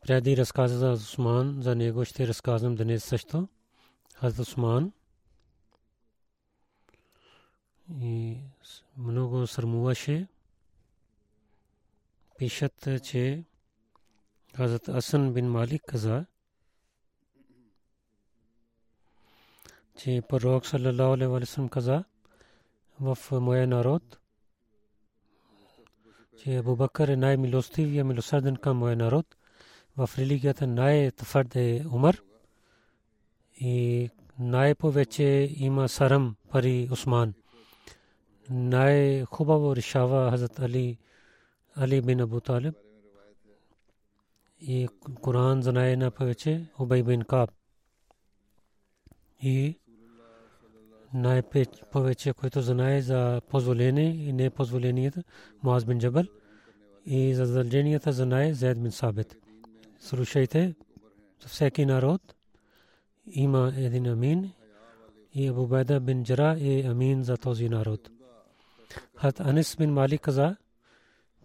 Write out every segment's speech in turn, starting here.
Преди разказа за Усман, за него ще разказвам днес също. Хазрат Усман и много сърмуваше. Пишат, че Хазрат Асан бин Малик каза, че пророк саллалаху че Абу Бакър е най-милостив и милосърден към моя народ. В религията най-твърд е Умар и най-повече има сарам пари Усман. Най-хубаво решава Хазрат Али, Али бин Абу Талиб и Коран знае на повече Убай бин Каб. И най-повече, който знае за позволение и непозволението, Муаз бин Джабал и за задълженията знае Зайд бин Сабит. Слушайте, всеки народ има един амин и Абу Байда бин Джара е амин за този народ. Хат Анис бин Мали каза,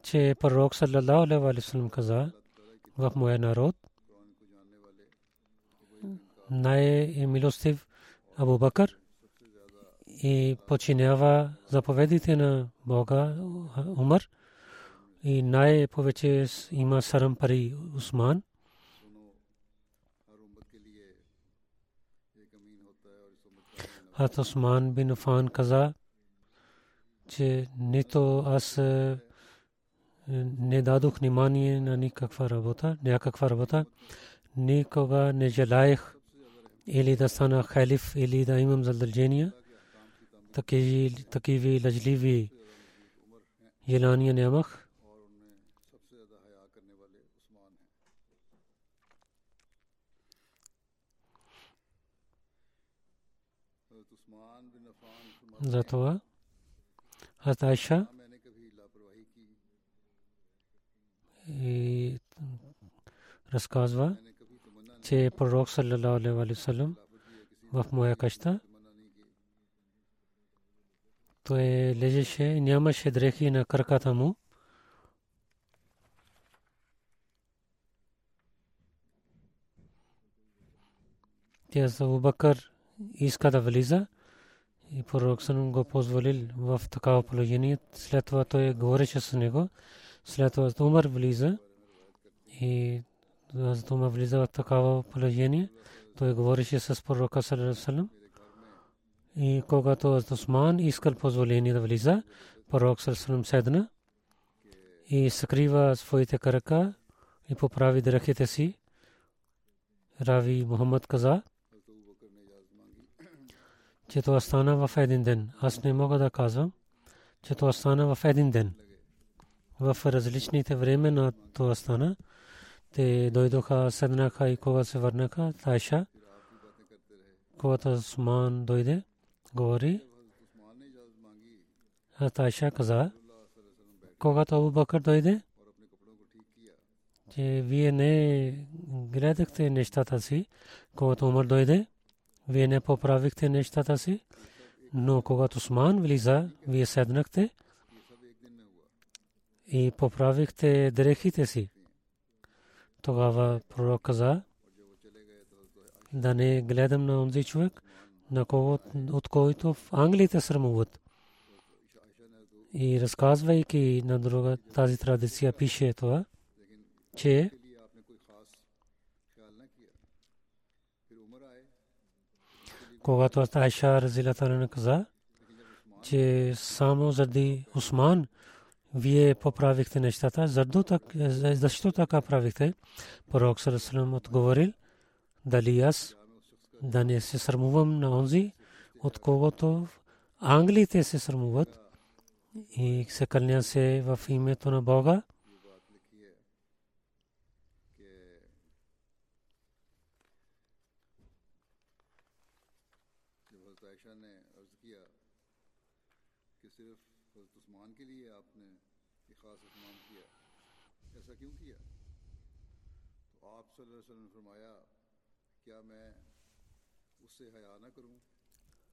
че пророк саллалаху алейхи каза в моя народ най-милостив Абу Бакър и починява заповедите на Бога Умар и най-повече има сарам пари Усман. Хат Усман бин Афан каза, че нито аз не дадох внимание на никаква работа, някаква работа, никога не желаях или да стана халиф, или да имам задължения такива лъжливи желания нямах. Затова Хазрат Айша и разказва, че пророк саллалаху алейхи ва саллям в моя къща той лежеше и нямаше дрехи на краката му. Тя за Абубакър иска да влиза и пророк съм го позволил в такава положение. След това той говореше с него. След това Умар влиза и Umar влиза в такава положение. Той говореше с пророка Салалалалалалалам. И когато Hazrat Усман искал позволение да влиза, пророк Салалалалалам седна и скрива своите крака и поправи дрехите си. Рави Мухаммад каза, че това стана в един ден. Аз не мога да казвам, че това стана в един ден. В различните време на това стана. Те дойдоха, седнаха и кога се върнаха, Тайша, когато Усман дойде, говори, Тайша каза, когато Абу Бакър дойде? Че вие не гледахте нещата си, когато Умар дойде, вие не поправихте нещата си, но когато Усман влиза, вие седнахте и поправихте дрехите си. Тогава пророк каза, да не гледам на онзи човек, на кого, от който в Англията срамуват. И разказвайки на друга тази традиция пише това, че когато Айша Разилата не каза, че само заради Усман вие поправихте нещата, защо така правихте? Пророк Сарасалам отговорил, дали аз да не се срамувам на онзи, от когото англите се срамуват и се кълня се в името на Бога. کیا میں اس سے حیا نہ کروں،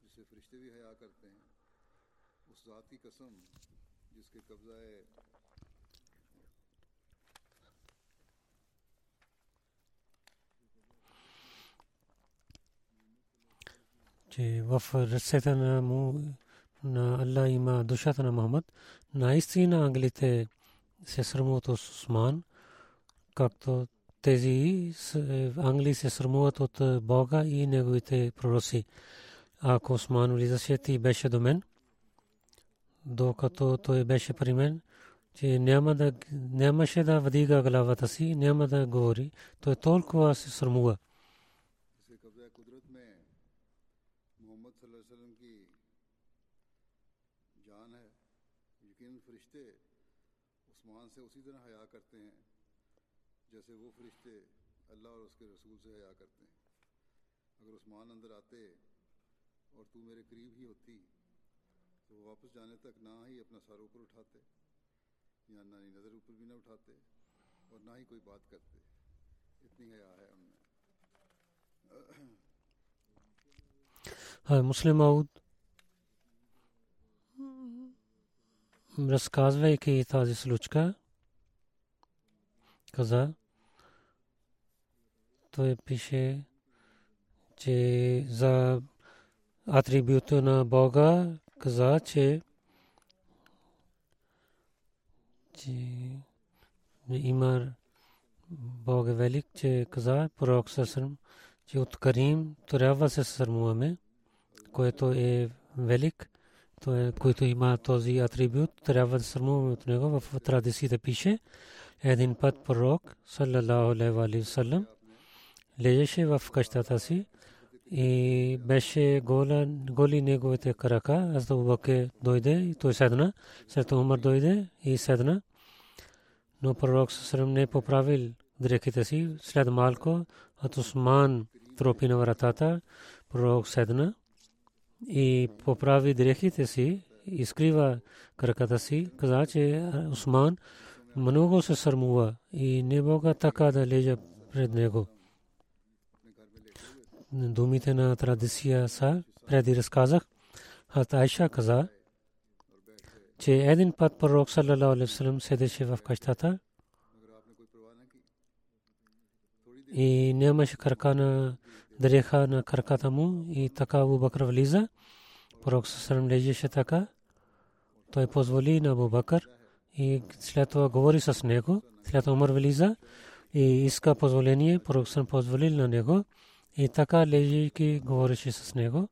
جسے فرشتے بھی حیا کرتے ہیں۔ اس ذات کی قسم جس کے قبضہ ہے۔ جی وف رسے تھا نہ منہ نہ اللہ ایما دشا تھا نہ محمد۔ نہ اس تھی نہ انگلی تھے سے سرمو تو عثمان کاک تو тези англи се срамуват от Бога и неговите пророци. Ако Осман влизаше и беше до мен, докато той беше при мен, че няма да, нямаше да вдига главата си, няма да говори. Той толкова се срамува. جیسے وہ فرشتے اللہ اور اس کے رسول سے حیا کرتے ہیں۔ اگر عثمان اندر آتے اور تو میرے قریب ہی ہوتی تو وہ واپس جانے تک نہ ہی اپنا سر اوپر اٹھاتے یا نہ ہی نظر اوپر بھی نہ اٹھاتے اور نہ ہی کوئی بات کرتے۔ اتنی حیا ہے ہم نے مسلم آؤد۔ رسکاز کی تازی سلوچکا کزا той пише, че за атрибута на Бога каза, че има Бог е велик, че каза пророк Сасрам, че от Карим трябва се сърмуваме, което е велик, който има този атрибут, трябва да сърмуваме от него. В традициите пише, един път пророк, саллалаху алейхи ва саллям, лежеше в къщата си и беше гола, голи неговите крака. Аз да Бакр дойде и той седна. След Умар дойде и седна. Но пророк Сасрам не поправил дрехите си. След малко от Усман тропи на вратата. Пророк седна и поправи дрехите си и скрива краката си. Каза, че Усман много се сърмува и не мога така да лежа пред него думите на традиция са, преди разказах, Хат Айша каза, че един път пророк саллалаху алейхи седеше в къщата и нямаше крака на дреха на краката му и така Абу Бакр влиза. Пророк саллалаху лежеше така. Той позволи на Абу Бакр и след това говори с него. След Умар влиза и иска позволение. Пророк саллалаху позволил на него. И така лежейки говореше с него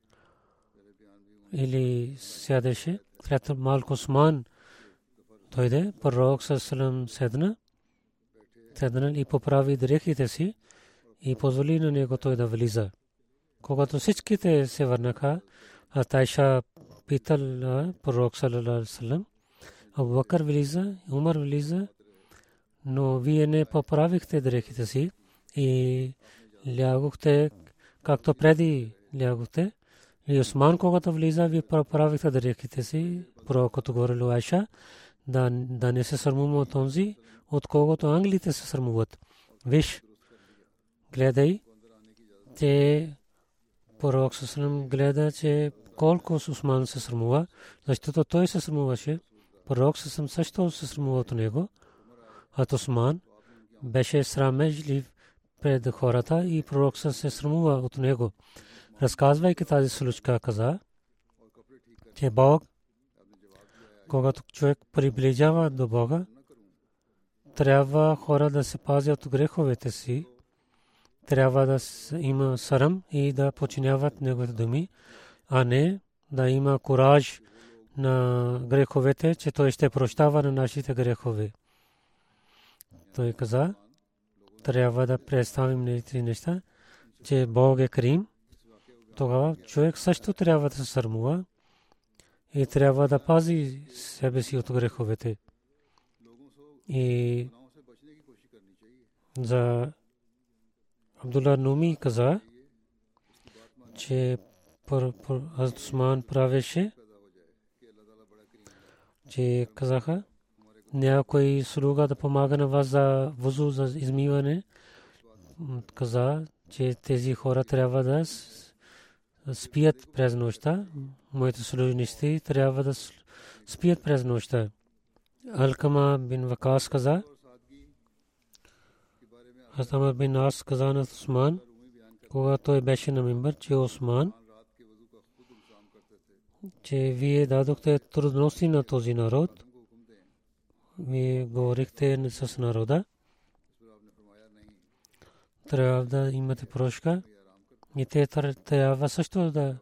или сядеше. След малко Осман дойде, пророк Сасалам седна, седна и поправи дрехите си и позволи на него той да влиза. Когато всичките се върнаха, Тайша питал пророк Салалалалалалам, Абу влиза, Умар влиза, но вие не поправихте дрехите си и лягохте, както преди лягохте. И Осман, когато влиза, ви правихте дрехите си, пророкът говорил Айша, да, да не се срамуваме от онзи, от когото англите се срамуват. Виж, гледай, те пророк Сусалам гледа, че колко Усман се срамува, защото той се срамуваше. Пророк Сусалам също се срамува от него. А Усман беше срамежлив пред хората и пророк се срамува от него. Разказвайки тази случка, каза, че Бог, когато човек приближава до Бога, трябва хора да се пазят от греховете си, трябва да има сарам и да починяват неговите думи, а не да има кураж на греховете, че той ще прощава на нашите грехове. Той каза, трябва да представим тези неща, че Бог е Крим, тогава човек също трябва да се сърмува и трябва да пази себе си от греховете. И за Абдулла Нуми каза, че Усман правеше, че казаха, някой слуга да помага на вас за вузу за измиване. Каза, че тези хора трябва да спият през нощта. Моите служници трябва да спият през нощта. Алкама бин Вакас каза, Хазамар бин Ас каза на Усман, когато той беше на мимбър, че Осман, че вие дадохте трудности на този народ, вие говорихте с народа, трябва да имате прошка и те трябва също да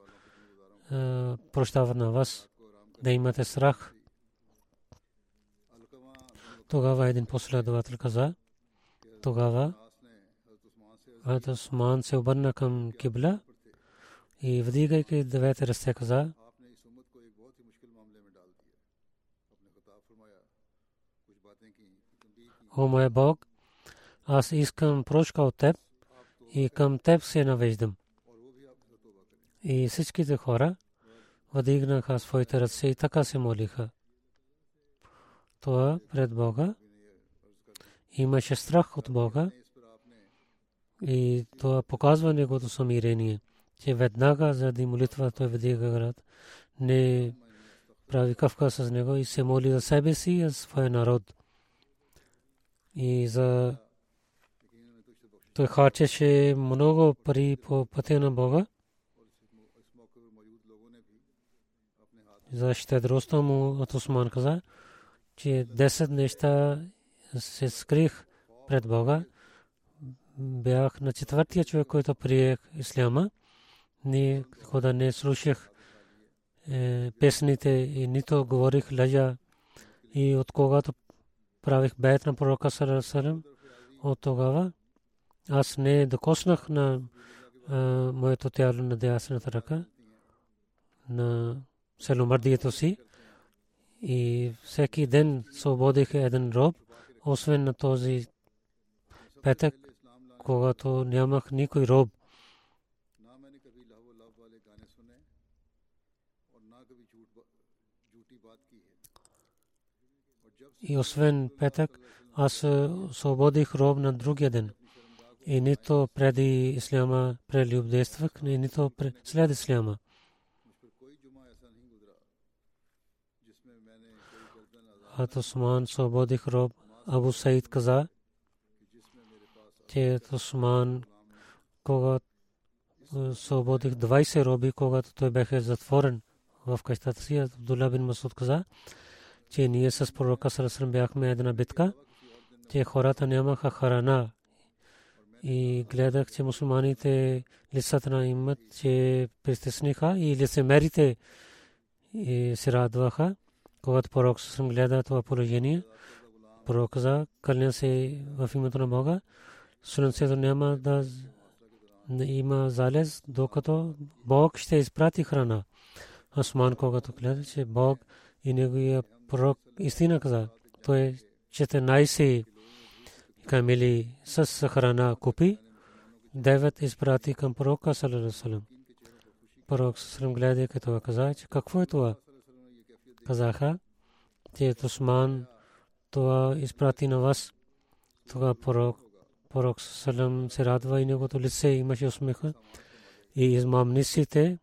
прощават на вас, да имате страх. Тогава един последовател каза, тогава Хазрат Усман се обърна към кибла и вдигайки двете ръце каза, О, моя Бог, аз искам прошка от теб и към теб се навеждам. И всичките хора вдигнаха своите ръце и така се молиха. Това пред Бога имаше страх от Бога и това показва неговото смирение, че веднага заради молитва той вдига град. Не прави кавка с него и се моли за себе си и за своя народ. И за той харчеше много пари по пътя на Бога. За щедростта му от Осман каза, че 10 неща се скрих пред Бога бях на четвъртия човек, който приех исляма. Ни хода не слушах е, песните и нито говорих лъжа. И от когато правих бед на пророка Сарасалам, от тогава аз не докоснах на моето тяло на дясната ръка, на селомардието си. И всеки ден свободих един роб, освен на този петък когато нямах никой роб. И освен петък, аз освободих роб на другия ден. И нито преди исляма прелюбдействах, нито след исляма. Хат Осман освободих роб. Абу Саид каза, че Осман, когато свободих 20 роби, когато той беше затворен в къщата си, Абдулла бин Масуд каза, че ние с пророка Сарасрам бяхме една битка, че хората нямаха харана. И гледах, че мусулманите лицата на имат, че пристесниха и лицемерите се радваха. Когато пророк Сарасрам гледа това положение, пророк каза, кълня се в името на Бога, слънцето няма да има залез, докато Бог ще изпрати храна. Осман, когато гледа, че Бог и неговия пророк истина каза, той 14 камили с храна купи, девет изпрати към пророка салалалалалам. Пророк салалалалам гледа, като каза, че какво е това? Казаха, че Осман това изпрати на вас. Тогава пророк, пророк Салам се радва и неговото лице имаше усмеха. И измамниците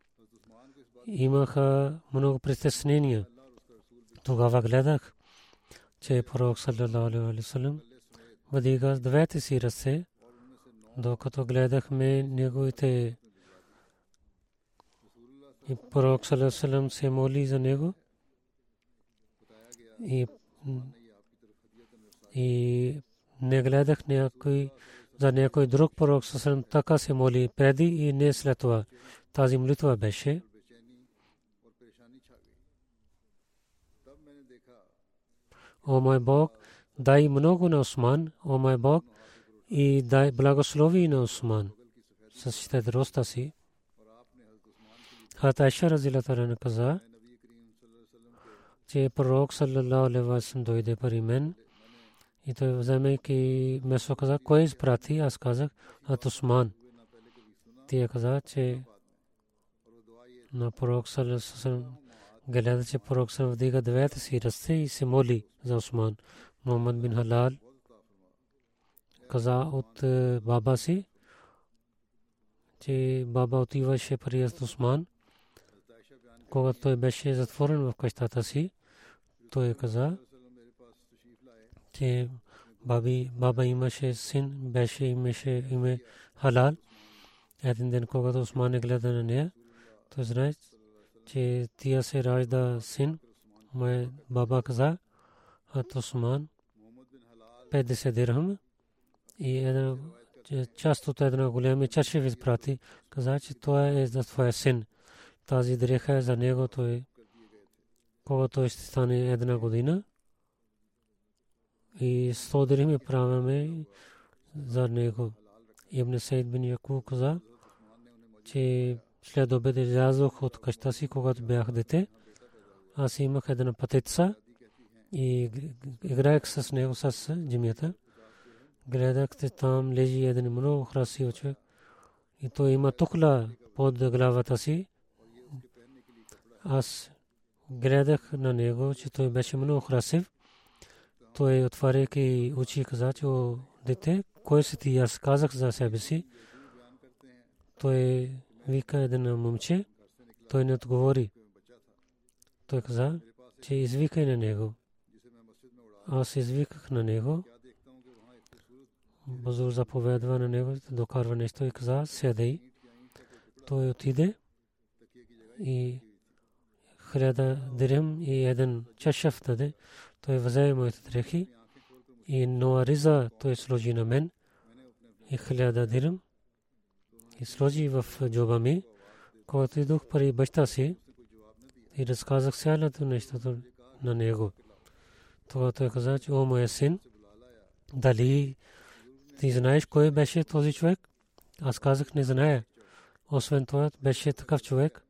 имаха много притеснения. Тогава гледах, че пророк саллалаху алейхи васалам вдига с двете си ръце, докато гледахме неговите и пророк саллалаху се моли за него и и не гледах някой за някой друг пророк саллалаху така се моли преди и не след това. Тази молитва беше О мой Бог, дай много на Осман, о мой Бог, и дай благослови на Осман с щедростта си. Хат Айша разилата каза, че пророк саллалаху алейхи васалам дойде при мен и той вземайки месо каза, кой изпрати? Аз казах, от Осман. Тия каза, че на пророк саллалаху гледа, че пророк саллалаху вдига двете си ръце и се моли за Осман. Мухаммад бин Халал каза от баба си, че баба отиваше при Осман. Когато той беше затворен в къщата си, той каза, че баби, баба имаше син, беше имаше име Халал. Един ден, когато Осман не гледа на нея, той знае, че тия се ражда син. Моя баба каза, от Осман, 50 дирхам и една част от една голяма чаша ви изпрати. Каза, че това е за твоя син. Тази дреха е за него, той когато ще стане една година и 100 дирхами правяме за него. Ибн Сейд бин Якуб каза, че след обед излязох от къща си, когато бях дете. Аз имах една пътеца и играех с него с джимията. Гледах, там лежи един много красив човек. И той има тухла под главата си. Аз гледах на него, че той беше много красив. Той отваряйки очи каза, че дете, кой си ти? Аз казах за себе си. Той вика един момче. Той не отговори. Той каза, че извикай на него. Аз извиках на него. Базур заповядва на него, докарва нещо и каза, седай. Той отиде и хиляда дирем и един чашав даде. Той взе моите дрехи и риза той сложи на мен и хиляда дирем и сложи в джоба ми. Когато идох при баща си и разказах цялото нещото на него. Тогава той каза, че о моя син, дали ти знаеш кой беше този човек? Аз казах, не зная. Освен това, беше такъв човек,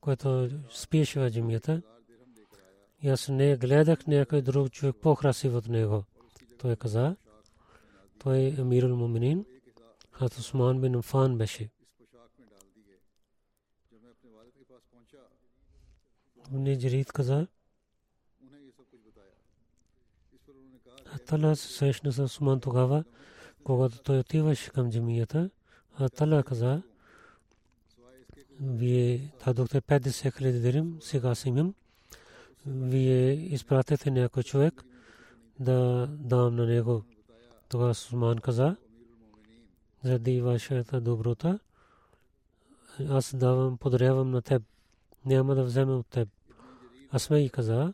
който спиеше в джимията. И аз не гледах някой друг човек по-красив от него. Той каза, той е Амирул Муминин, хат Усман бин Афан беше. Не Джарид каза, Тала се срещна с Усман тогава, когато той отиваше към джамията, а Тала каза, вие дадохте 50 хиляди дирим, сега си имам. Вие изпратете някой човек да дам на него. Тогава Сусман каза, заради вашата доброта, аз давам, подарявам на теб. Няма да взема от теб. Асма и каза,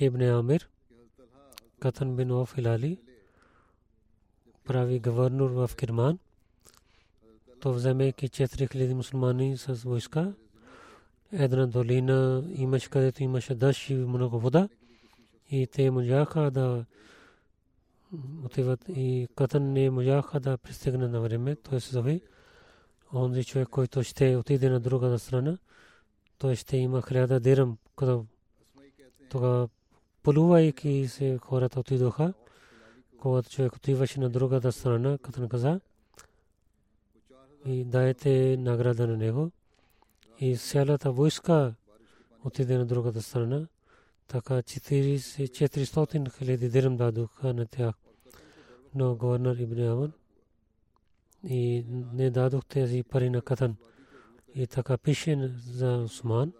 Ибн Амир, Катан бин Оф Илали, прави гавърнор в Кирман. То вземайки 4000 мусулмани с войска, една долина имаше, където имаше дъжд и много вода. И те можаха да отиват и Катан не можаха да пристигне на време. Той се зови. Онзи човек, който ще отиде на другата страна, той ще има хиляда дирам, като тогава полувайки се хората отидоха, когато човек отиваше на другата страна, като каза, и дайте награда на него. И цялата войска отиде на другата страна. така 400 хиляди дирам дадоха на тях. Но гవర్нер Ибн Аман и не дадох тези пари на Катан. И така пише за Осман.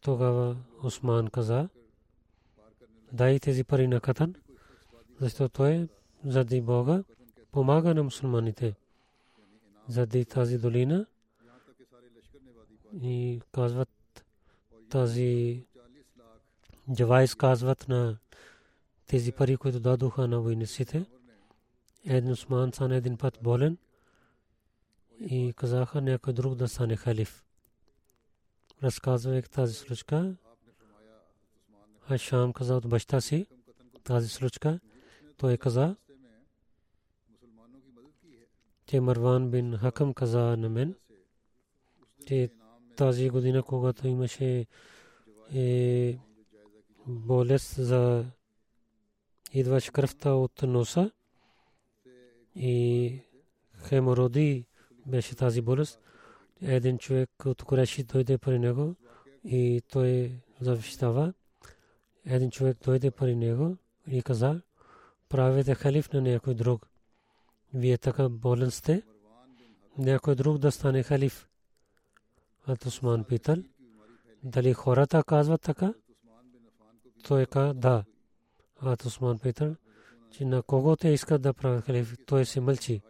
Тогава Осман каза, дай тези пари на Катан, защото той заради Бога помага на мусулманите. Заради тази долина и казват тази Джавайс казват на тези пари, които дадоха на войниците. Един Усман стана един път болен и казаха някой друг да стане халиф. Разказвайки тази случка, Ашам каза от баща си тази случка. Той каза, че Марван бин Хакам каза на мен, че тази година, когато имаше е, болест за идваш кръвта от носа и хемороди беше тази болест. Един човек от Куреши дойде при него и той защитава. Един човек дойде при него и каза, правете халиф на някой друг. Вие така болен сте, някой друг да стане халиф. Ат Усман питал, дали хората казват така? Той каза, да. Ат Усман питал, че на кого те искат да правят халиф, той се мълчи.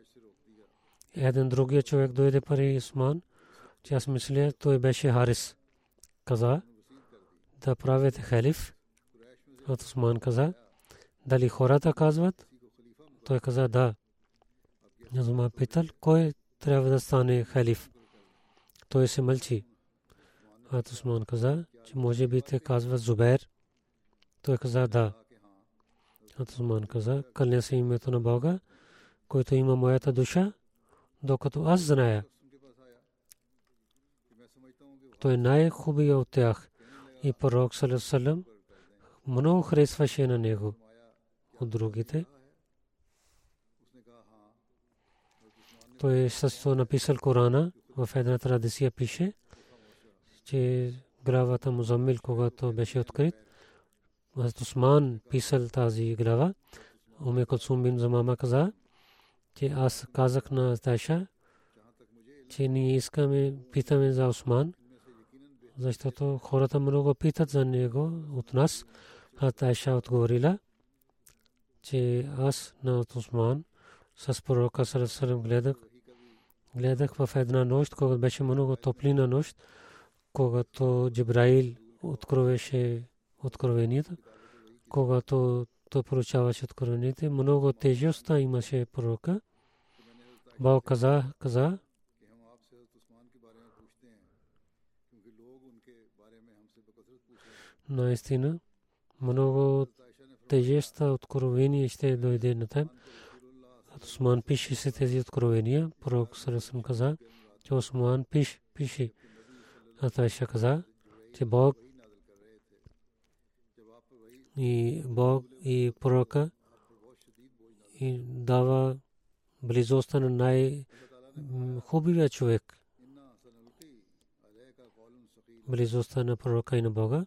Един другия човек дойде при Усман, че аз мисля, той беше Харис. Каза, да правите халиф. Ат Усман каза, дали хората казват? Той каза, да. Аз питал, кой трябва да стане халиф? Той се мълчи. Ат Усман каза, че може би те казва Зубер. Той каза да. Ат Усман каза, кълня се името на Бога, който има моята душа, докато аз зная. Той най-хубавия от тях. И пророк Салесалем много харесваше на него от другите. Той също написал Корана в една традиция пише, че главата Музаммил, когато беше открит, Хазрат Усман писал тази глава. Уме Кулсум бин Замама каза, че аз казах на Тайша, че ние искаме, питаме за Усман, защото хората много питат за него от нас. А Тайша отговорила, че аз на Усман с пророка Сарасалам гледах гледах в една нощ, когато беше много топлина нощ, когато Джибраил откровеше откровението, когато той поручаваше откровението, много тежестта имаше пророка. Бог каза, каза, наистина, много тежестта откровение ще дойде на теб. Осман пише се тези откровения. Пророк Сарасам каза, че Осман пише, пише. А Тайша каза, че Бог и Бог и пророка и дава близостта на най-хубавия човек. Близостта на пророка и на Бога.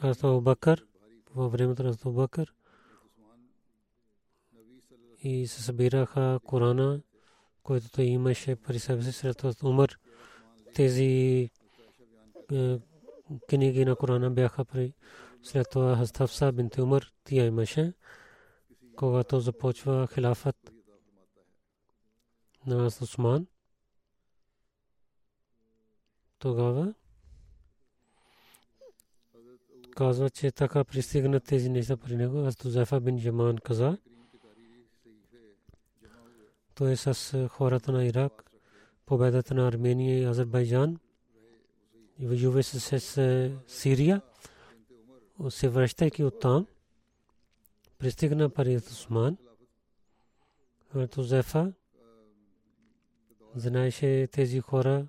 Аз Бакър, във времето на Бакър, и се събираха Корана, който той имаше при себе си сред Умар. Тези книги на Корана бяха при след това Хастафса бинт Умар тя имаше, когато започва хилафът на Усман. Тогава казва, че така пристигнат тези неща при него. Аз Зефа бин Джаман каза, той е с хората на Ирак, победата на Армения и Азербайджан и воюва се с Сирия. Се връщайки от там, пристигна парият Осман. Ето Зефа знаеше тези хора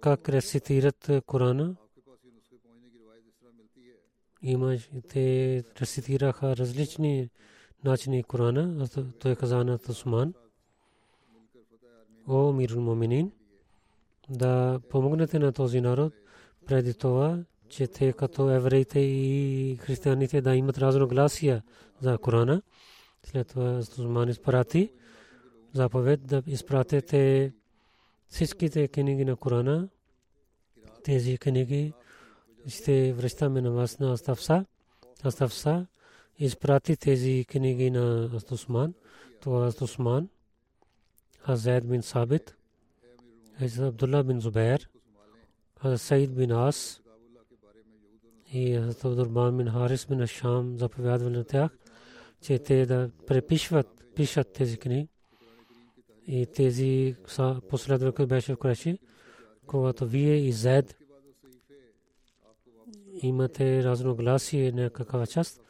как рецитират Корана. Имаш, те рецитираха различни начини Корана, той каза на Усман, о Мирул Моминин, да помогнете на този народ, преди това, че те като евреите и християните да имат разногласия за Корана. След това Сузман изпрати заповед да изпратите всичките книги на Корана. Тези книги ще връщаме на вас на Астафса. Астафса изпрати тези книги на Астусман. Това Астусман, Азайд бин Сабит, Абдулла бин Зубайр, Саид бин Ас и Абдурбан бин Харис бин Ашам заповядвали на тях, че те да препишват, пишат тези книги. И тези последвали беше в Кураши, когато вие и Зед имате разногласие на каква част,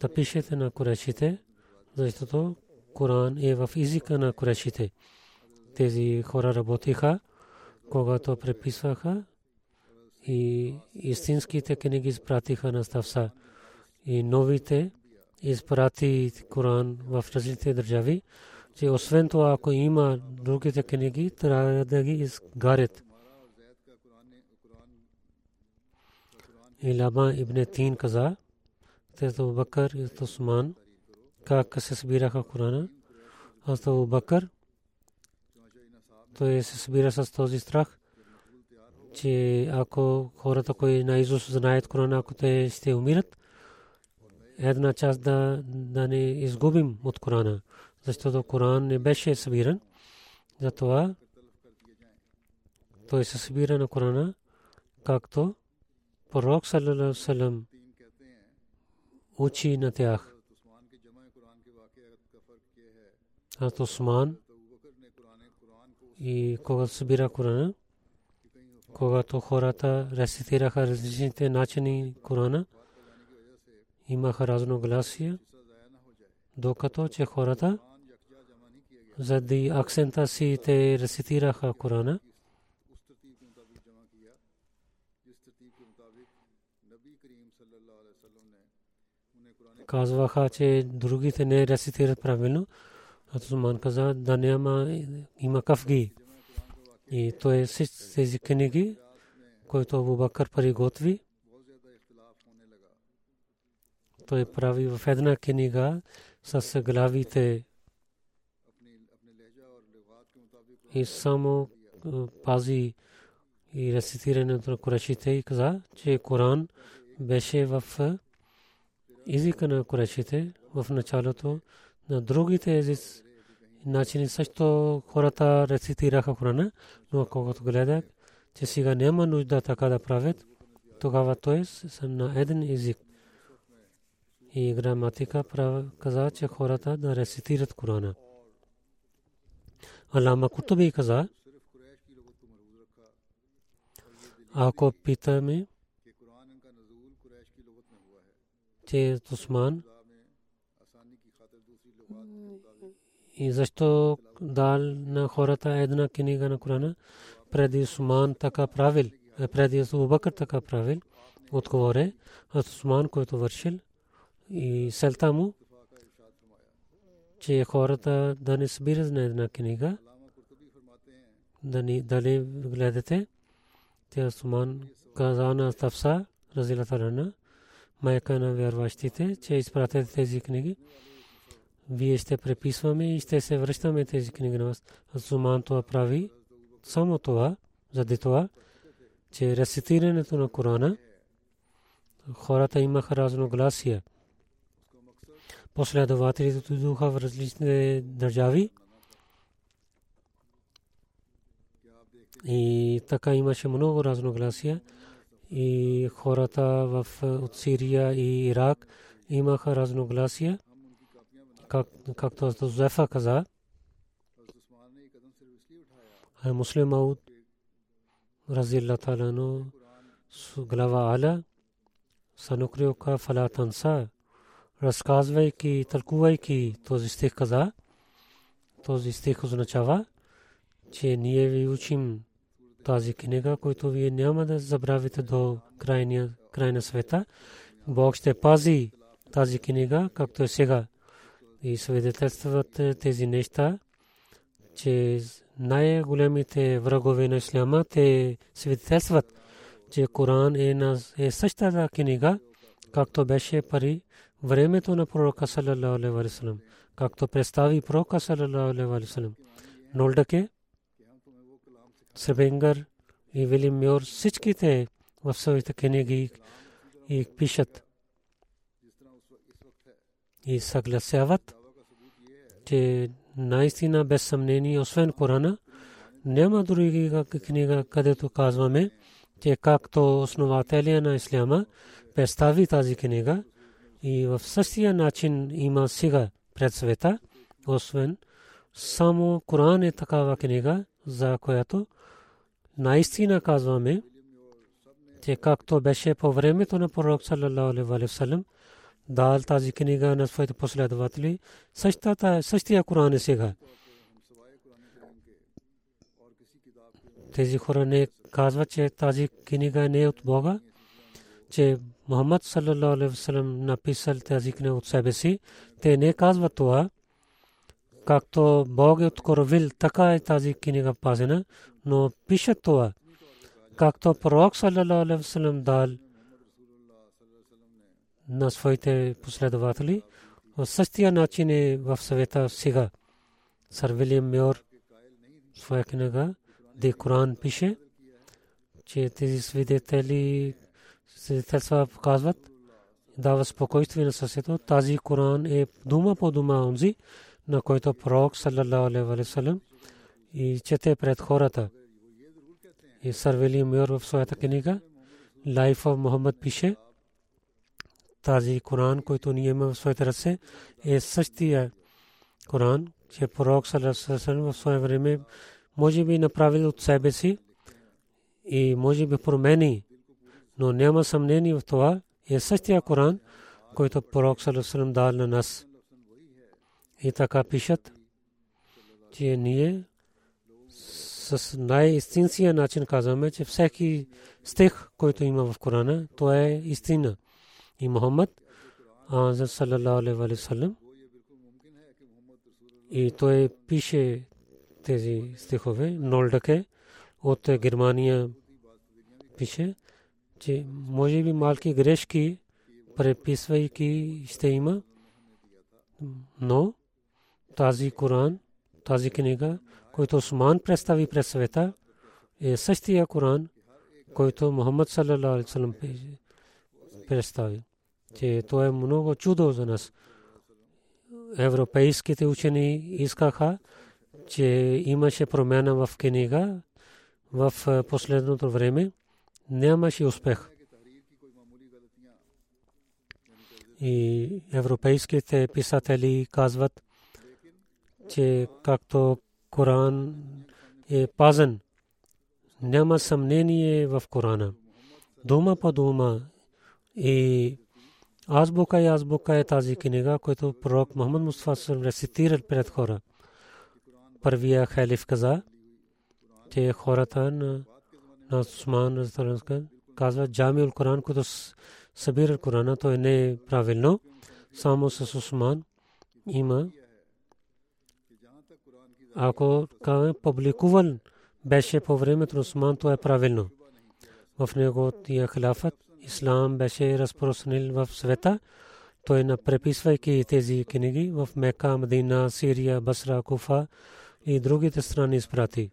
да пишете на Курешите, защото Коран е в езика на Курешите. Тези хора работиха, когато преписваха и истинските книги изпратиха на Ставса. И новите изпрати Коран в различните държави, че освен това, ако има другите книги, трябва да ги изгарят. Илама ибн Тин каза, Хазрат Бакър и Усман как се събираха Корана. Хазрат Бакър той се събира с този страх, че ако хората, кои наизуст знаят Корана, ако те ще умират, една част да, да не изгубим от Корана, защото Коран не беше събиран. Затова той се събира на Корана, както пророк саллалаху учи на тях. Хазрат Осман и когато събира Корана, когато хората рецитираха различните начини Корана, имаха разногласия, докато че хората заради акцента си те рецитираха Корана, казваха, че другите не рецитират правилно. Атусман каза, да няма, има кафги. И той е тези книги, които Абу Бакър приготви. Той прави в една книга с главите и само пази и рецитирането на Курашите и каза, че Коран беше в езика на Курешите в началото на другите езици начини също хората рецитираха Корана, но когато гледах, че сега няма нужда така да правят, тогава той е на един език. И граматика каза, че хората да рецитират Корана. Алама Кутуби каза, ако питаме, че Усман и защо дал на хората една книга на Корана преди Усман така правил, преди Абубакър така правил, отговоре от Усман, който вършил и селта му, че хората да не събират на една книга, да ни дали гледате, те Усман каза на Тафса, разилата рана, майка на вярващите, че изпратете тези книги. Вие ще преписваме и ще се връщаме тези книги на вас. Азуман това прави само това, заради това, че рецитирането на Корана хората имаха разногласия. Последователите духа в различни държави. И така имаше много разногласия и хората в от Сирия и Ирак имаха разногласия, как, както Зефа каза. Муслим Ауд Разилла Талано глава Аля Санукриока Фалатанса разказвайки, тълкувайки този стих каза, този стих означава, че ние ви учим тази книга, който вие няма да забравите до крайния, край света. Бог ще пази тази книга, както е сега. И свидетелстват тези неща, че най-големите врагове на исляма, те свидетелстват, че Коран е, на, е същата книга, както беше пари времето на пророка саллалаху алейхи както представи пророка саллалаху алейхи. Нолдаке, Себенгър и Вилим Мьор, всичките в своите книги и пишат и съгласяват, че наистина без съмнение, освен Корана, няма други книга, където казваме, че както основателя на Исляма представи тази книга и в същия начин има сега пред света, освен само Коран е такава книга, за която наистина казваме, че както беше по времето на пророк саллалаху алейхи дал тази книга на своите последователи, същата, същия Коран е сега. Тези хора не казват, че тази книга не е от Бога, че Мухаммад саллалаху алейхи вассалам написал тази книга от себе си. Те не казват това, както Бог е откровил, така е тази книга пазена, но пишат това, както пророк саллалаху алейхи вассалам дал на своите последователи. В същия начин е в съвета сега. Сър Вилиам Мьор своя книга, де Коран пише, че тези свидетели свидетелства показват, дава спокойствие на съседа. Тази Коран е дума по дума онзи, на който пророк саллалаху алейхи ва саллям и чете пред хората. И сър Вилиам Мьор в своята книга Life of Muhammad пише, тази Коран, който ние имаме в своите ръце, е същия Коран, че пророк Салесалем в свое време може би направил от себе си и може би промени, но няма съмнение в това, е същия Коран, който пророк Салесалем дал на нас. И така пишат, че ние с най-истинския начин казваме, че всеки стих, който има в Корана, то е истина и Мухаммад саллалаху алейхи ва саллям и той пише тези стихове Нолдаке от Германия пише че може би малки грешки преписвайки ще има но тази Коран тази книга който Осман представи пред света е същия Коран който Мухаммад саллалаху алейхи ва саллям представи, че то е много чудо за нас. Европейските учени искаха, че имаше промяна в книга в последното време. Нямаше успех. И европейските писатели казват, че както Коран е пазен, няма съмнение в Корана. Дума по дума и азбука и азбука е тази книга, която пророк Мухаммад Мустафа съм рецитирал пред хора. Първия халиф каза, че хората на, на Усман казва Джамиул Коран, който събира Корана, то е не е правилно. Само с Усман има. Ако публикуван беше по времето на Усман, то е правилно. В него тия хилафът ислам беше разпространил в света. Той на преписвайки тези книги в Мека, Мадина, Сирия, Басра, Куфа и другите страни изпрати.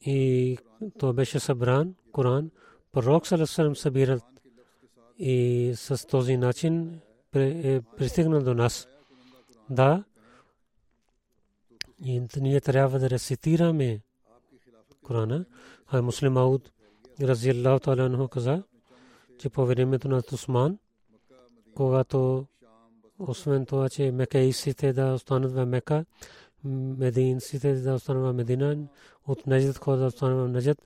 И то беше събран Коран. Пророк Салесалам събират и с този начин е пристигнал до нас. Да, и ние трябва да рецитираме Корана. А Муслим Ауд разияллаху таala анху каза, че по времето на Усман, когато освен това, че мекаисите да останат в Мека, мединците да останат в Медина, от Нежд хора да останат в Нежд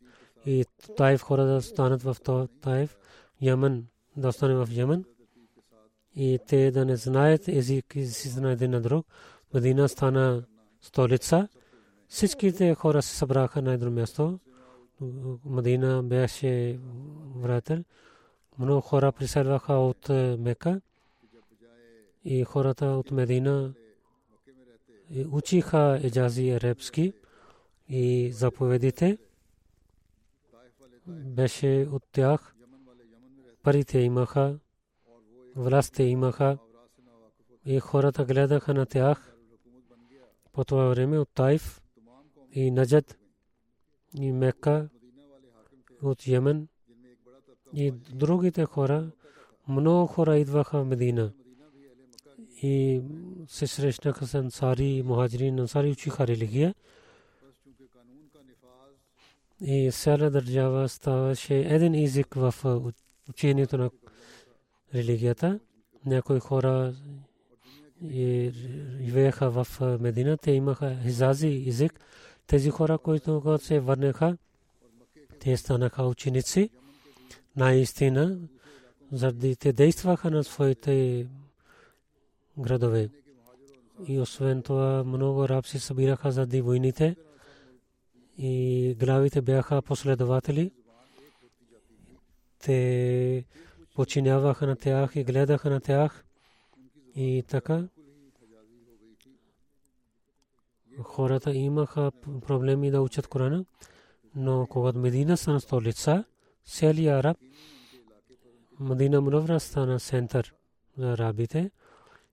и Таиф хора да останат в Таиф, Йемен да остане в Йемен и те да не знаят език си на един на друг. Медина стана столица. Всичките хора се събраха на едно място Мадина беше врател. Много хора приселваха от Мека и хората от Медина учиха еджази арабски и заповедите беше от тях. Парите имаха, властта имаха и хората гледаха на тях по това време от Тайф и Наджад и Мекка от Йемен и другите хора, много хора идваха в Медина и се срещнаха с ансари, мухаджирин, ансари учиха религия. И цяла държава ставаше един език в учението на религията. Някои хора живееха в Медина, те имаха хизази език. Тези хора, които се върнаха, те станаха ученици. Наистина, заради те действаха на своите градове. И освен това, много рабси събираха заради войните и главите бяха последователи. Те починяваха на тях и гледаха на тях. И така хората имаха проблеми да учат Корана, но когато Медина стана столица, целият араб, Медина Мунавра стана център за арабите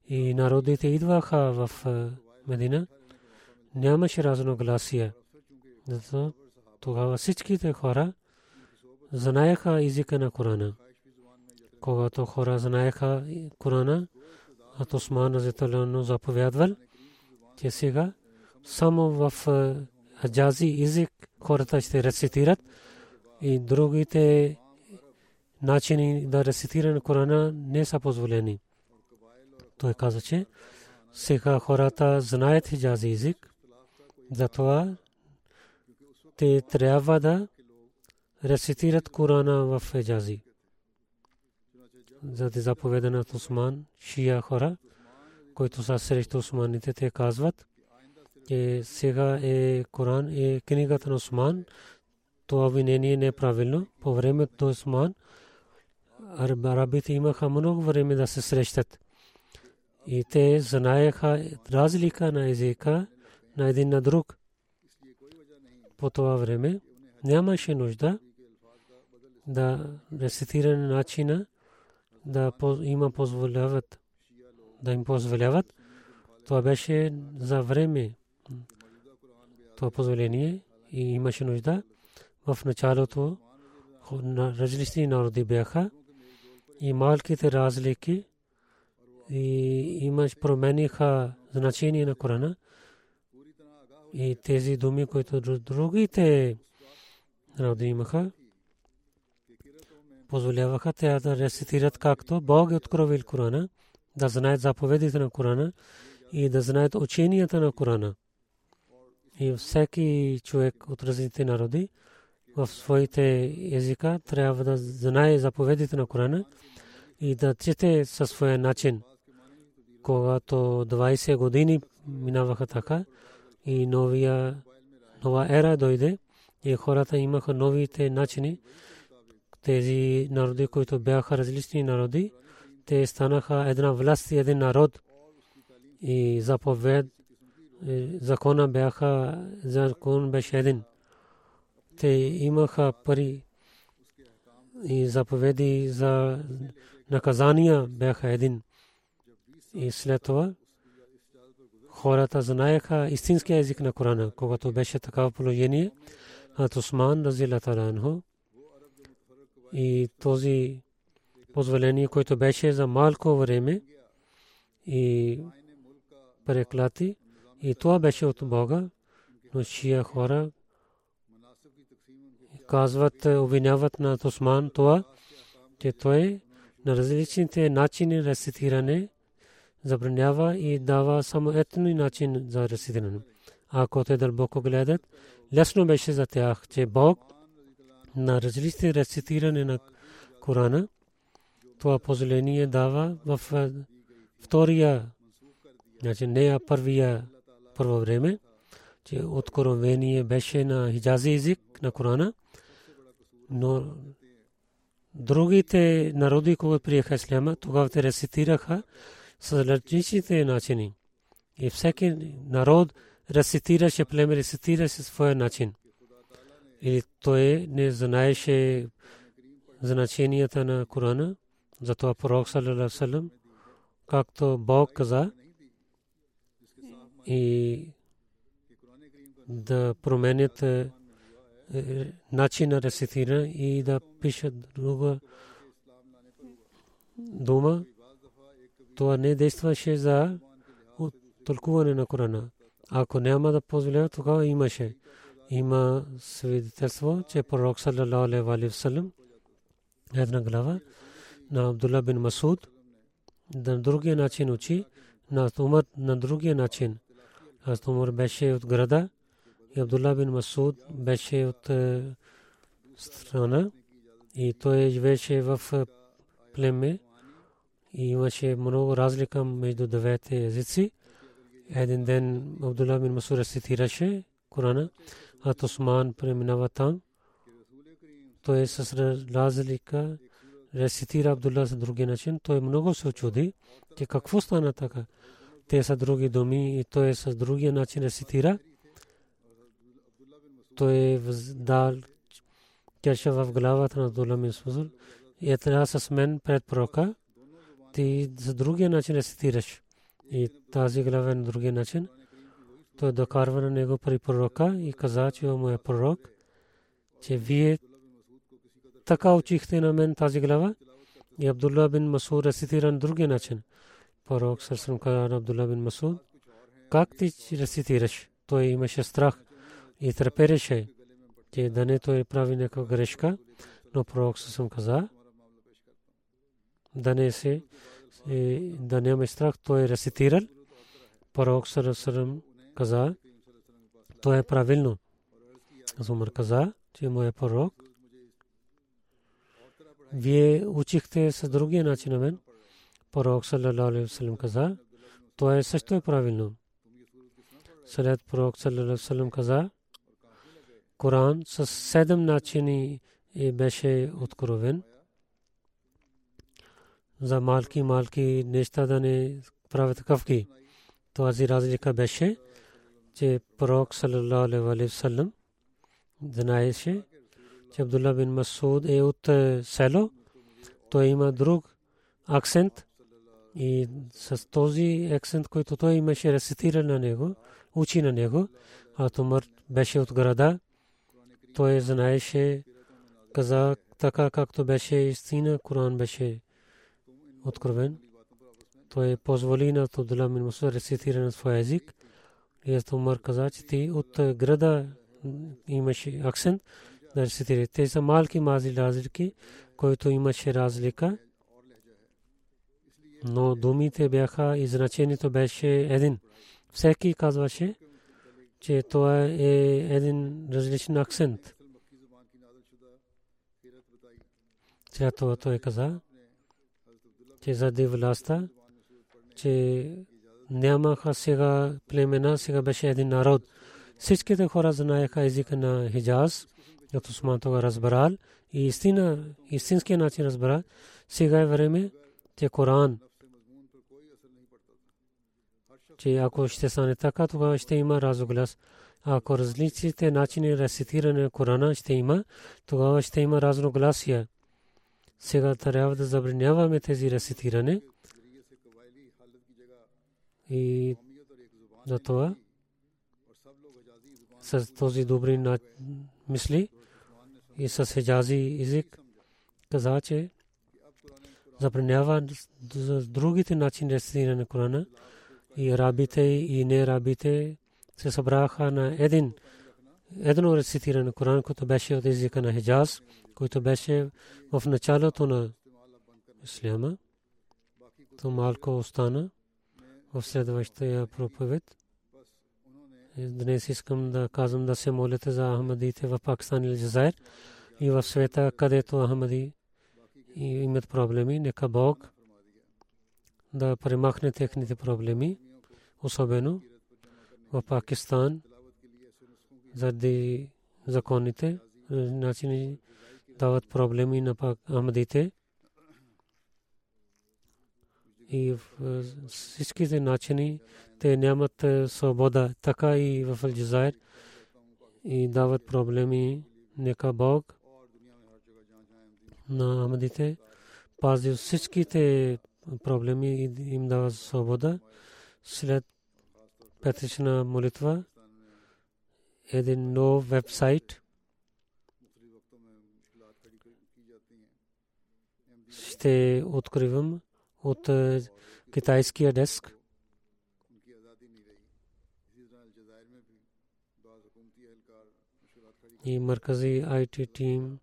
и народите идваха в Медина. Нямаше разногласия. Зато тогава всичките хора знаеха езика на Корана. Когато хора знаеха Корана, от Осман Разиталано заповядвал, че сега само в аджази език хората ще рецитират и другите начини да рецитира на Корана не са позволени. Той каза, че сега хората знаят хиджази език, затова те трябва да рецитират Корана в хиджази. За заповедана от Осман, шия хора, които са срещу Османите, те казват, че сега е Коран, е книгата на Осман, това обвинение не е правилно. По времето на Осман, арабите имаха много време да се срещат. И те знаеха разлика на езика на един на друг. По това време нямаше нужда да рецитиране начина да има позволяват да им позволяват. Това беше за време това позволение и имаше нужда. В началото на различни народи бяха и малките разлики и имаш промениха значение на Корана и тези думи, които другите народи имаха, позволяваха те да рецитират както Бог е откровил Корана, да знаят заповедите на Корана и да знаят ученията на Корана. И всеки човек от различните народи в своите езика трябва да знае заповедите на Корана и да чете със своя начин. Когато 20 години минаваха така и новия, нова ера дойде и хората имаха новите начини, тези народи, които бяха различни народи, те станаха една власт и един народ и заповед закона бяха закон беше един. Те имаха пари и заповеди за наказания бяха един. И след това хората знаеха истинския език на Корана, когато беше такава положение. От Усман Разилата и този позволение, което беше за малко време и преклати, и това беше от Бога, но шия хора казват, обвиняват на Тосман това, че той на различните начини рецитиране забранява и дава само етни начин за рецитиране. Ако те дълбоко гледат, лесно беше за тях, че Бог на различни рецитиране на Корана, това позволение дава в втория, значи не първия първо време, че откровение беше на хиджази език на Корана, но другите народи, които приеха исляма, тогава те рецитираха с различните начини. И всеки народ рецитираше племе, рецитираше своя начин. Или той не знаеше значенията на Корана, затова пророк алейhi както Бог каза и да променят е, е, начин на рецитиране и да пишат друга дума. Това не действаше за тълкуване на Корана. Ако няма да позволява, тогава имаше. Има свидетелство, че пророк саллалаху алейхи вассалам една глава на Абдулла бин Масуд на другия начин учи, на Умар на другия начин. Аз Умар беше от града и Абдулла бин Масуд беше от страна и той живееше в племе и имаше много разлика между двете езици. Един ден Абдулла бин Масуд рецитираше Корана, а Осман преминава там. Той с разлика рецитира Абдулла за други начин. Той много се очуди, че какво стана така. Те са други думи и той с другия начин рецитира. Той е дал чаша в главата на бин Масуд. И е трябва с мен пред пророка. Ти за другия начин рецитираш. И тази глава е на другия начин. Той докарва на него при пророка и каза, че му е пророк, че вие така учихте на мен тази глава. И Абдулла бин Масуд рецитира на другия начин. Пророк Сърсъм каза на Абдулла бин Масуд, как ти рецитираш? Той имаше страх и търпереше, че да не той прави някаква грешка, но пророк Сърсъм каза, да не се, да няма страх, той рецитирал. Пророк Сърсъм каза, то е правилно. Зумар каза, че му е пророк. Вие учихте с другия начин на мен. Пророк саллалаху алейхи вассалам каза, то е също е правилно. След пророк саллалаху алейхи вассалам каза, Коран с седем начини беше откровен. За малки малки неща да не правят кавки. Тази разлика беше, че пророк саллалаху алейхи вассалам знаеше, че Абдулла бин Масуд е от село. Той има друг акцент и с този акцент, който той имаше рецитира на него, учи на него, а Тумар беше от града. Той знаеше, каза така както беше истина, Коран беше откровен. Той позволи на Абдулла бин Масуд рецитира на своя език. И Умар каза, че ти от града имаше акцент да рецитира. Те са малки мази разлики, които имаше разлика. Но думите бяха и беше един. Всеки казваше, че това е един различен акцент. След това той каза, че заради властта, че нямаха сега племена, сега беше един народ. Всичките хора знаеха езика на Хиджаз, като Усман това разбрал и истина, истинския начин разбра. Сега е време, че Коран, че ако ще стане така, тогава ще има разоглас. Ако различните начини рецитиране на Корана ще има, тогава ще има разногласия. Сега трябва да забраняваме тези рецитиране. И за това с този добри мисли и с хиджази език каза, че забранява за другите начини рецитиране на Корана и арабите и не арабите се събраха на един едно рецитиране на Коран, което беше от езика на Хиджаз, който беше в началото на Исляма. То малко остана в следващия проповед. Днес искам да казвам да се молите за Ахмадите в Пакистан или Джазайр и в света, където Ахмади имат проблеми. Нека Бог да премахне техните проблеми, особено в Пакистан, заради законите, начини дават проблеми на Ахмадите. и всичките начини те нямат свобода. Така и в Алджазайр и дават проблеми. Нека Бог на Ахмадите пази всичките проблеми и им дава свобода. След петична молитва един нов вебсайт ще откривам от китайския деск. И маркази IT тим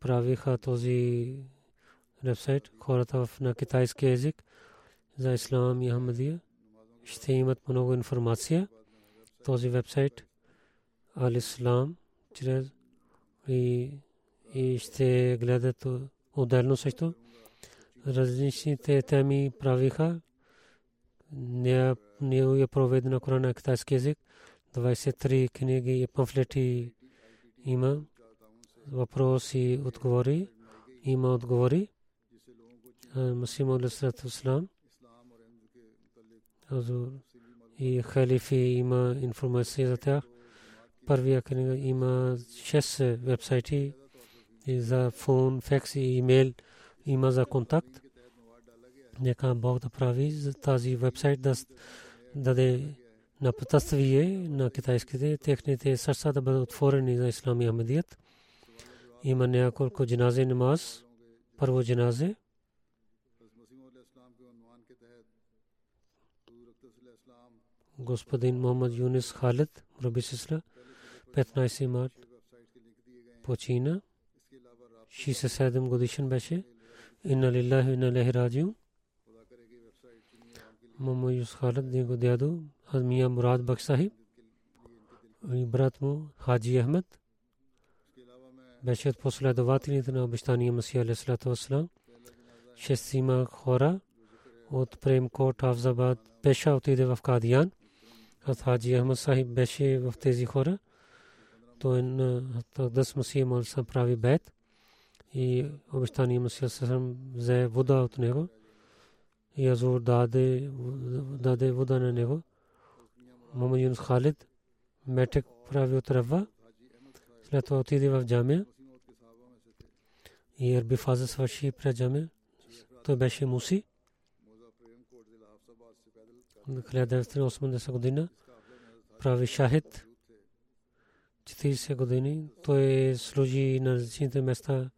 правиха този вебсайт, хората на китайски език за ислам и Ахмадия ще имат много информация. Този вебсайт Ал-Ислам чрез и, и ще гледат отделно също. Различните теми правиха. Не, не е проведена Коран на китайски език. 23 книги и памфлети има. Въпроси отговори. Има отговори. Масим Алисалату и халифи има информация за тях. Първия книга има 6 вебсайти за фон, фекс и имейл има за контакт. Нека Бог да прави за тази вебсайт да даде на потаствие на китайските техните сърца да бъдат отворени за ислами Ахмедият. Има няколко джинази намаз. Първо джиназе. Господин Мохаммад Юнис Халид, Раби Сисла, 15 март почина. 67 годишен беше. Инна лиллахи инна илайхи раджиун. Мама Юс Халид него дядо Мия Мурад Бак Сахиб и брат му Хаджи Ахмед Беше от последователите на обещания Масия Алисалату Васлам. Шестима хора от Премкот Авзабад Пеша отиде в Кадиян. От Хаджи Ахмед Сахиб беше в тези хора. Той на Тагдас Масия Малса прави бед и обещания Масия Сасам взе вода от него. И Азур даде, даде вода на него. Мамад Юнус Халид метек прави от Рава. След това отиде в джамия и Арби Фаза свърши пред джамия. Той беше муси. 1980 година прави шахид 40 години. Той служи на различните места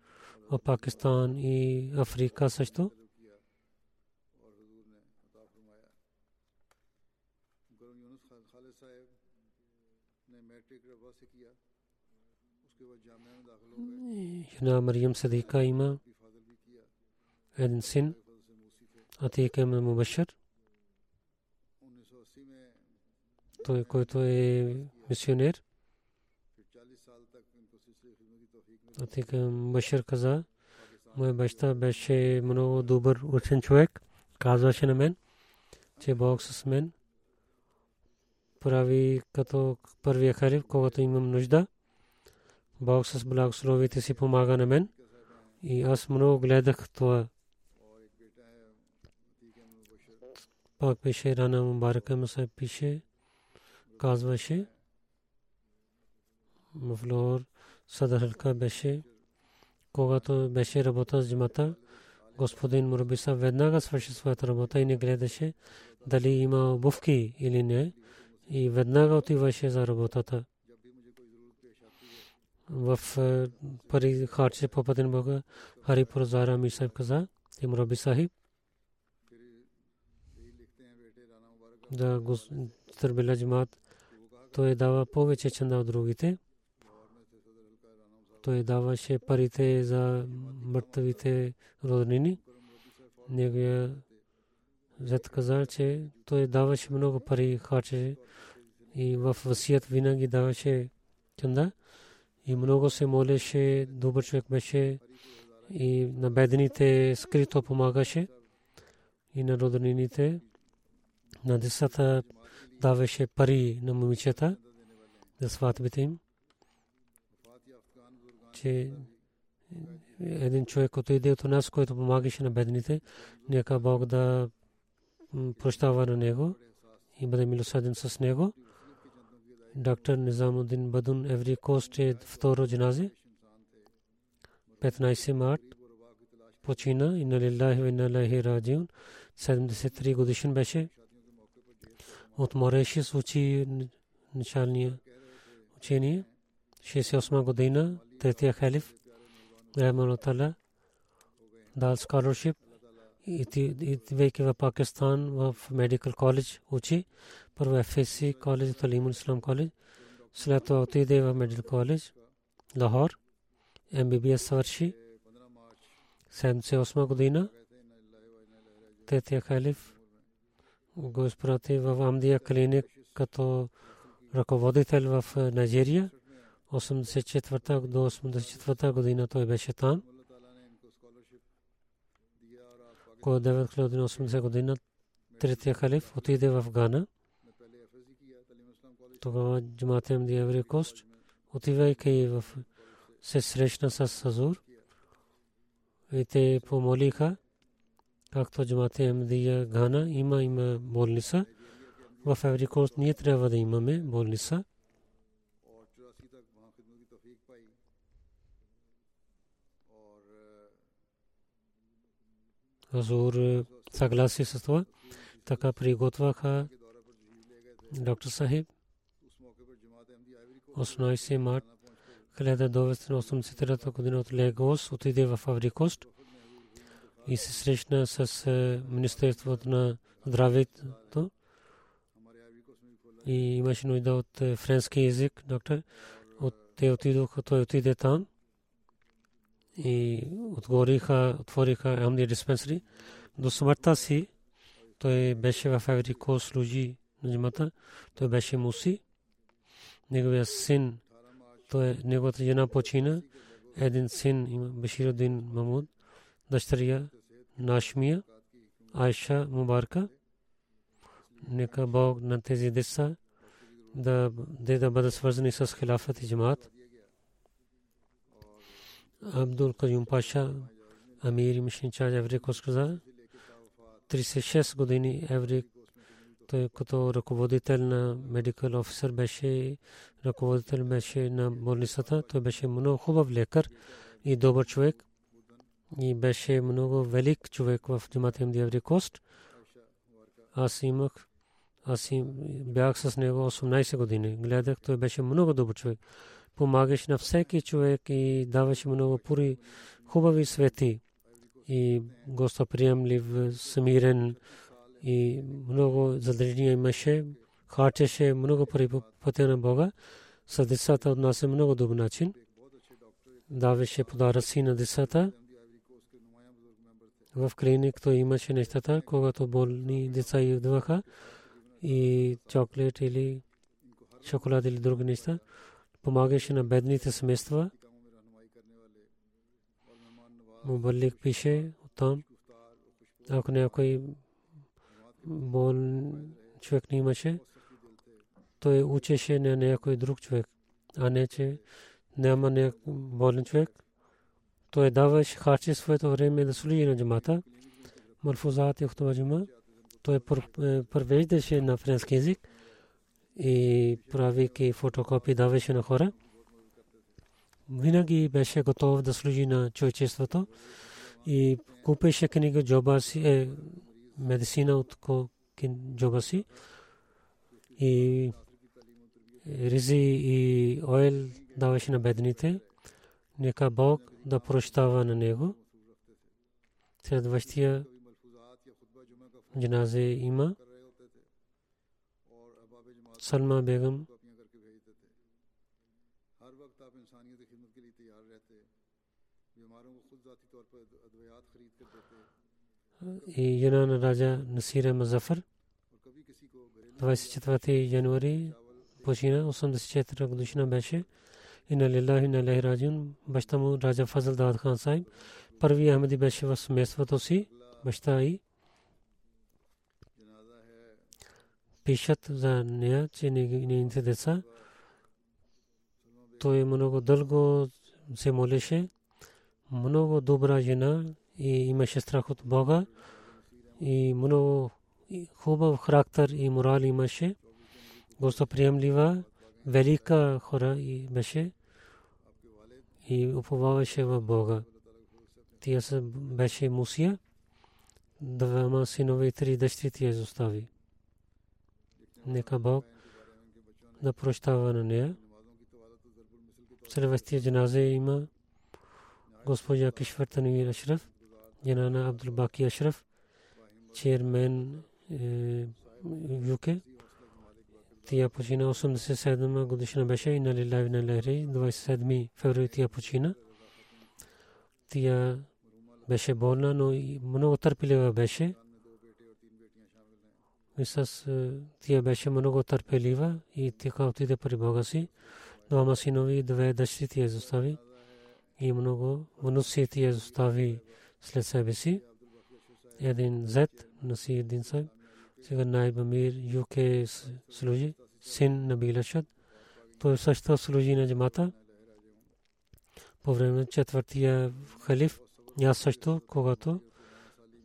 в Пакистан и Африка също. Жена Мариям Садика има един син, Атик Емел Мубашир. Той, който е мисионер. Атик Мубашир каза, моя баща беше много добър учен човек. Казваше на мен, че Бог с мен прави като първия халиф, когато имам нужда. Бог с благословите си помага на мен. И аз много гледах това. Пак пише Рана Мубарака му се пише, казваше, Муфлор Садар Халка беше, когато беше работа с джимата, господин Мурабиса веднага свърши своята работа и не гледаше дали има обувки или не и веднага отиваше за работата в пари харче по пътен Бога Харипур Зара Мисайб каза им Раби Сахиб да Търбила джимат той дава повече чанда от другите той даваше парите за мъртвите роднини неговия зет каза, че той даваше много пари харче и в васият винаги даваше чанда и много се молеше, добър човек беше и на бедните скрито помагаше и на роднините. На децата даваше пари на момичета за сватбите им. Че един човек отиде от нас, който помагаше на бедните, нека Бог да прощава на него и бъде милосъден с него. Доктор Низамудин Бадун Еври Кост е второ джаназе. 15 март почина и на лилахи и на лахи раджиун. 73 годишен беше. От Морешис учи началния учение. 68 година, третия халиф, Рахман Тала, дал scholarship, идвайки в Пакистан в медикал коледж учи. Първо ФСС коледж, Талимул Ислам коледж. След това отиде в медикал коледж, Лахор. МББС свърши. 78 година. Третия халиф го изпрати в Амдия клиник като ръководител в Найджерия. 84 до 84 година той беше там. Кога 980 година третия халиф отиде в Гана. Тогава джамата им Еври Кост, отивайки в се срещна с Сазур и те помолиха, както джамата им Гана има има болница. В Еври Кост ние трябва да имаме болница. Хазур съгласи с това. Така приготвяха доктор Сахиб 18 март 1983 година от Легос отиде в Аврикост и се срещна с Министерството на здравето и имаше нужда от френски язик, доктор. От те отидоха, той отиде там и отвориха, отвориха Амди диспенсари. До смъртта си той беше в Аврико, служи на джамата. Той беше муси. Неговия син, той, неговата жена почина. Един син има Баширудин Мамуд, дъщеря Нашмия, Айша Мубарка. Нека Бог на тези деца да, да бъдат свързани с хилафът и джамаат. Абдул Каюм Паша, Амир Мишин Чач Еврик каза, 36 години Еврик, той като ръководител на медикал офисър беше, ръководител беше на болницата, той беше много хубав лекар и добър човек и беше много велик човек в джамата им Еврик Кост. Аз имах, аз бях с него 18 години. Гледах, той беше много добър човек помагаш на всеки човек и даваш много пури хубави свети и гостоприемлив, смирен и много задържания имаше, харчеше много пари по пътя на Бога. С децата отнася много добър начин. Даваше подаръци на децата. В клиник той имаше нещата, когато болни деца идваха и чоклет или шоколад или други неща помагаше на бедните семейства. Мубалик пише там, ако някой бол човек не имаше, той учеше на някой друг човек, а не че няма болен човек. Той даваше харчи своето време да служи на джамата. Марфузат и Ухтова Той превеждаше на френски язик и правейки фотокопи даваше на хора. Винаги беше готов да служи на човечеството и купеше книга джоба си, медицина от Джобаси и ризи и ойл даваше на бедните. Нека Бог да прощава на него. Следващия джаназе има. Салма Бегам и жена на раджа Насира Мазафар. 24 януари почина, 84 годишна беше. И на лилахи на лехи раджун, баща му Раджа Фазл Дад Хан Сайб. Първи Ахмеди беше в семейството си, баща и пишат за нея, че нейните деца. Той много дълго се молеше. много добра жена и имаше страх от Бога и много хубав характер и морал имаше. Гостоприемлива, велика хора и беше и уповаваше в Бога. Тя беше Мусия, двама синове и три дъщери тя изостави. Нека Бог да прощава на нея. Следващия джаназе има госпожа Кишвар Танвир Ашраф, Янана Абдул Баки Ашраф, чейрмен ЮК. Тя почина 87 годишна беше и на Лилави на Лехри, 27 февруари тя почина. Тя беше болна, но много търпелива беше. И с тя беше много търпелива и тя отиде при Бога си. Двама синови, две дъщери тя изостави и много внуци тя изостави след себе си. Един зет, носи един сайб. Сега Найб Амир, ЮК служи, син на Билашад. Той също служи на джамата. По време на четвъртия халиф, аз също, когато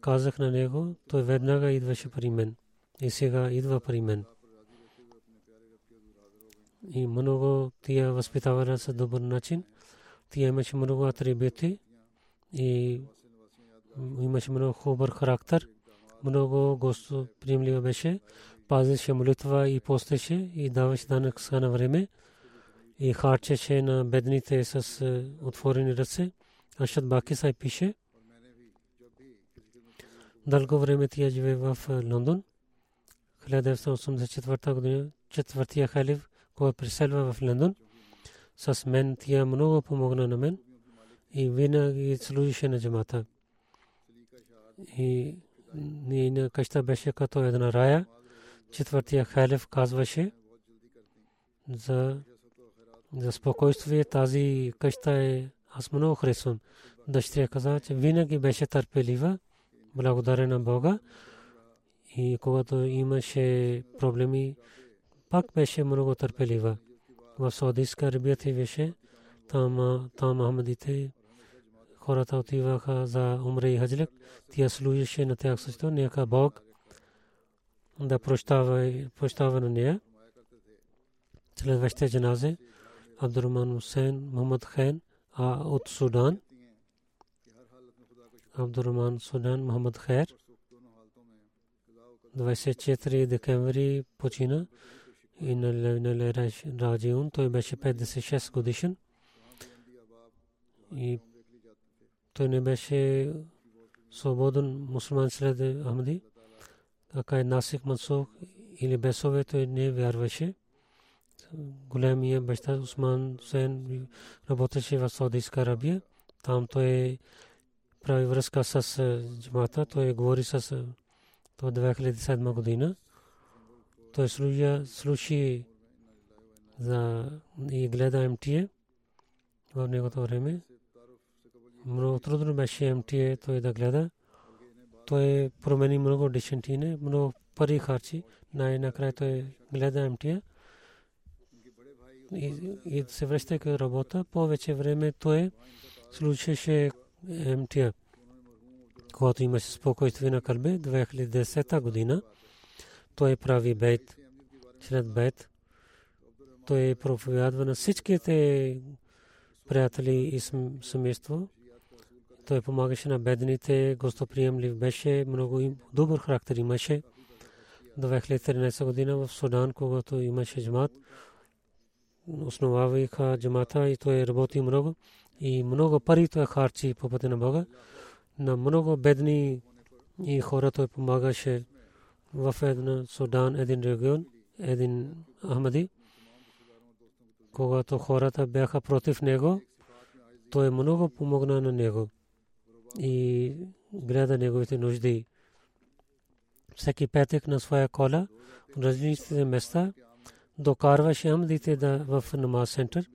казах на него, той веднага идваше при мен. И сега идва при мен. И много тия възпитава с добър начин. Тя имаше много атрибути и имаше много хубав характер. Много гостоприемлива беше. Пазеше молитва и постеше и даваше данък на време. И харчеше на бедните с отворени ръце. Ашад Баки сай пише. Дълго време тя живее в Лондон. 1984 година четвъртия халиф, който преселва в Лондон. С мен тя много помогна на мен и винаги служише на джамата. И нейна къща беше като една рая. Четвъртия халиф казваше за, за спокойствие тази къща е аз много харесвам. Дъщеря каза, че винаги беше търпелива, благодарен на Бога. И когато имаше проблеми, пак беше много търпелива. В Саудитска Арабия беше, там, там Махамадите, хората отиваха за умре и хаджлик. Тя служеше на тях също. Нека Бог да прощава, прощава на нея. Следващите джаназе Абдурман Хусейн, Мухаммад Хан от Судан. Абдурман Судан, Мухаммад Хайр. 24 декември почина и на Раджиун. Той беше 56 годишен. И той не беше свободен мусулман след Ахмади. Така е Насик Мансух или Бесове, той не вярваше. Големия баща Усман Сен работеше в Саудитска Арабия. Там той прави връзка с джамата. Той говори с то 2007 година. Той слуша, слуши за и гледа МТА в негото време. Много трудно беше МТА той да гледа. Той промени много дишентине, много пари харчи. Най-накрая той гледа МТА. И се връща към работа. Повече време той слушаше МТА. Когато имаше спокойствие на Калбе, 2010 година, той прави бейт. След бейт, той проповядва на всичките приятели и семейство. Той помагаше на бедните, гостоприемлив беше, много добър характер имаше. До 2013 година в Судан, когато имаше джамат, основаваха джамата и той работи много. И много пари той харчи по пътя на Бога. На много бедни и хора той помагаше в една Судан, един регион, един Ахмади. Когато хората бяха против него, той много помогна на него и гледа неговите нужди. Всеки петък на своя кола, различните места, докарваше Ахмадите да в намаз център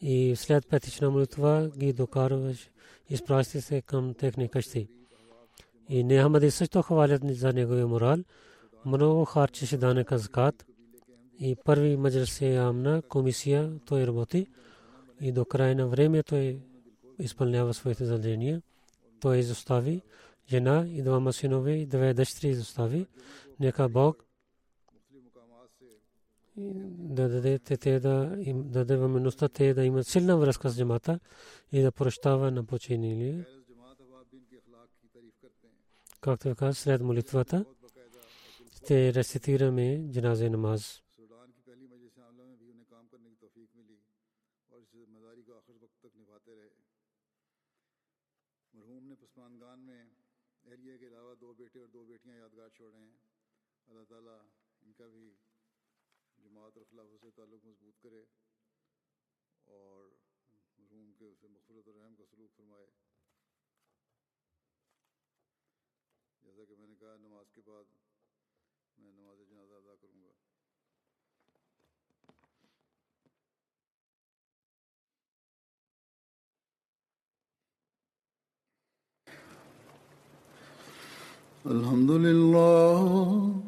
и след петична молитва ги докарваше, изпраща се към техни къщи. И не Ахмади също хвалят за неговия морал много харчеше данъка закат и първи маджлис амна комисия той работи и до края на време той изпълнява своите задължения той изостави жена и двама синове и две дъщери изостави. Нека Бог да даде те да им даде възможността те да имат силна връзка с джамата и да прощава на починили. Както казах, след молитвата ще рецитираме джаназе намаз. تعالیٰ ان کا بھی جماعت اور خلاف سے تعلق مضبوط کرے اور مرحوم کے اسے مغفرت الرحم کا سلوک فرمائے۔ جیسا کہ میں نے کہا، نماز کے بعد میں نماز جنازہ ادا کروں گا۔ الحمد للہ